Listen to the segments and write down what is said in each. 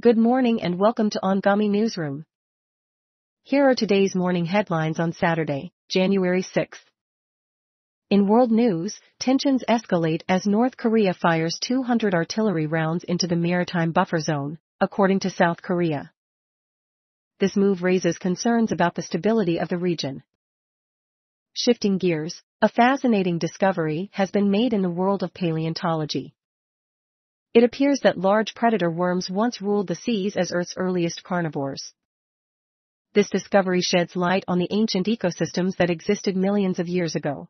Good morning and welcome to Anghami Newsroom. Here are today's morning headlines on Saturday, January 6. In world news, tensions escalate as North Korea fires 200 artillery rounds into the maritime buffer zone, according to South Korea. This move raises concerns about the stability of the region. Shifting gears, a fascinating discovery has been made in the world of paleontology. It appears that large predator worms once ruled the seas as Earth's earliest carnivores. This discovery sheds light on the ancient ecosystems that existed millions of years ago.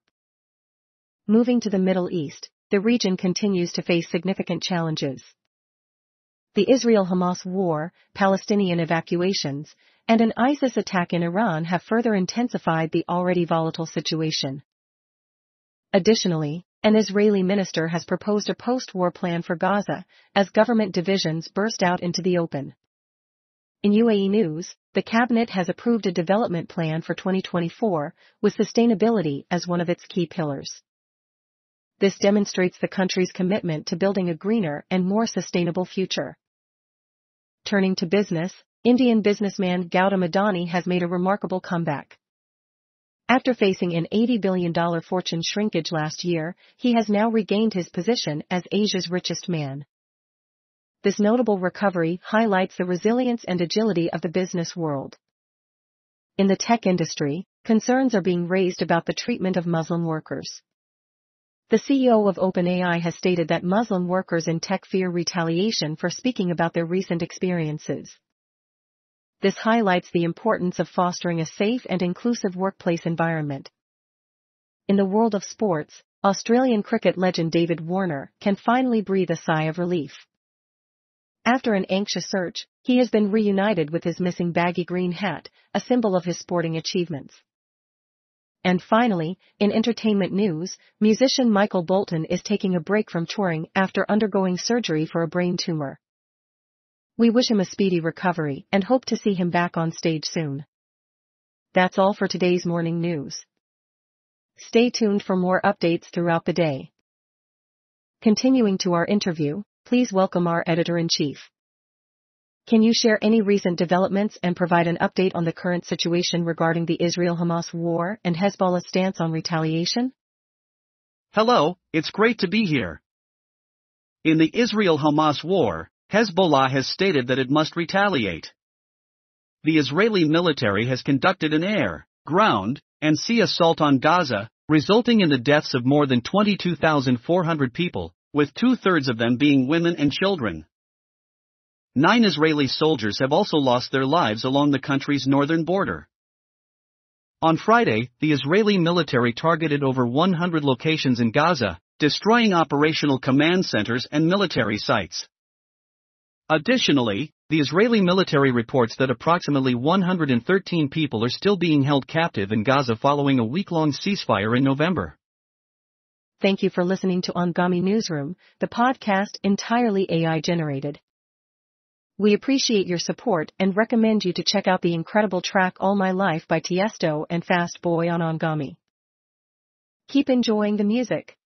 Moving to the Middle East, the region continues to face significant challenges. The Israel-Hamas war, Palestinian evacuations, and an ISIS attack in Iran have further intensified the already volatile situation. Additionally, an Israeli minister has proposed a post-war plan for Gaza, as government divisions burst out into the open. In UAE news, the cabinet has approved a development plan for 2024, with sustainability as one of its key pillars. This demonstrates the country's commitment to building a greener and more sustainable future. Turning to business, Indian businessman Gautam Adani has made a remarkable comeback. After facing an $80 billion fortune shrinkage last year, he has now regained his position as Asia's richest man. This notable recovery highlights the resilience and agility of the business world. In the tech industry, concerns are being raised about the treatment of Muslim workers. The CEO of OpenAI has stated that Muslim workers in tech fear retaliation for speaking about their recent experiences. This highlights the importance of fostering a safe and inclusive workplace environment. In the world of sports, Australian cricket legend David Warner can finally breathe a sigh of relief. After an anxious search, he has been reunited with his missing baggy green hat, a symbol of his sporting achievements. And finally, in entertainment news, musician Michael Bolton is taking a break from touring after undergoing surgery for a brain tumor. We wish him a speedy recovery and hope to see him back on stage soon. That's all for today's morning news. Stay tuned for more updates throughout the day. Continuing to our interview, please welcome our editor-in-chief. Can you share any recent developments and provide an update on the current situation regarding the Israel-Hamas war and Hezbollah's stance on retaliation? Hello, it's great to be here. In the Israel-Hamas war, Hezbollah has stated that it must retaliate. The Israeli military has conducted an air, ground, and sea assault on Gaza, resulting in the deaths of more than 22,400 people, with two thirds of them being women and children. Nine Israeli soldiers have also lost their lives along the country's northern border. On Friday, the Israeli military targeted over 100 locations in Gaza, destroying operational command centers and military sites. Additionally, the Israeli military reports that approximately 113 people are still being held captive in Gaza following a week-long ceasefire in November. Thank you for listening to Anghami Newsroom, the podcast entirely AI generated. We appreciate your support and recommend you to check out the incredible track All My Life by Tiesto and Fast Boy on Anghami. Keep enjoying the music.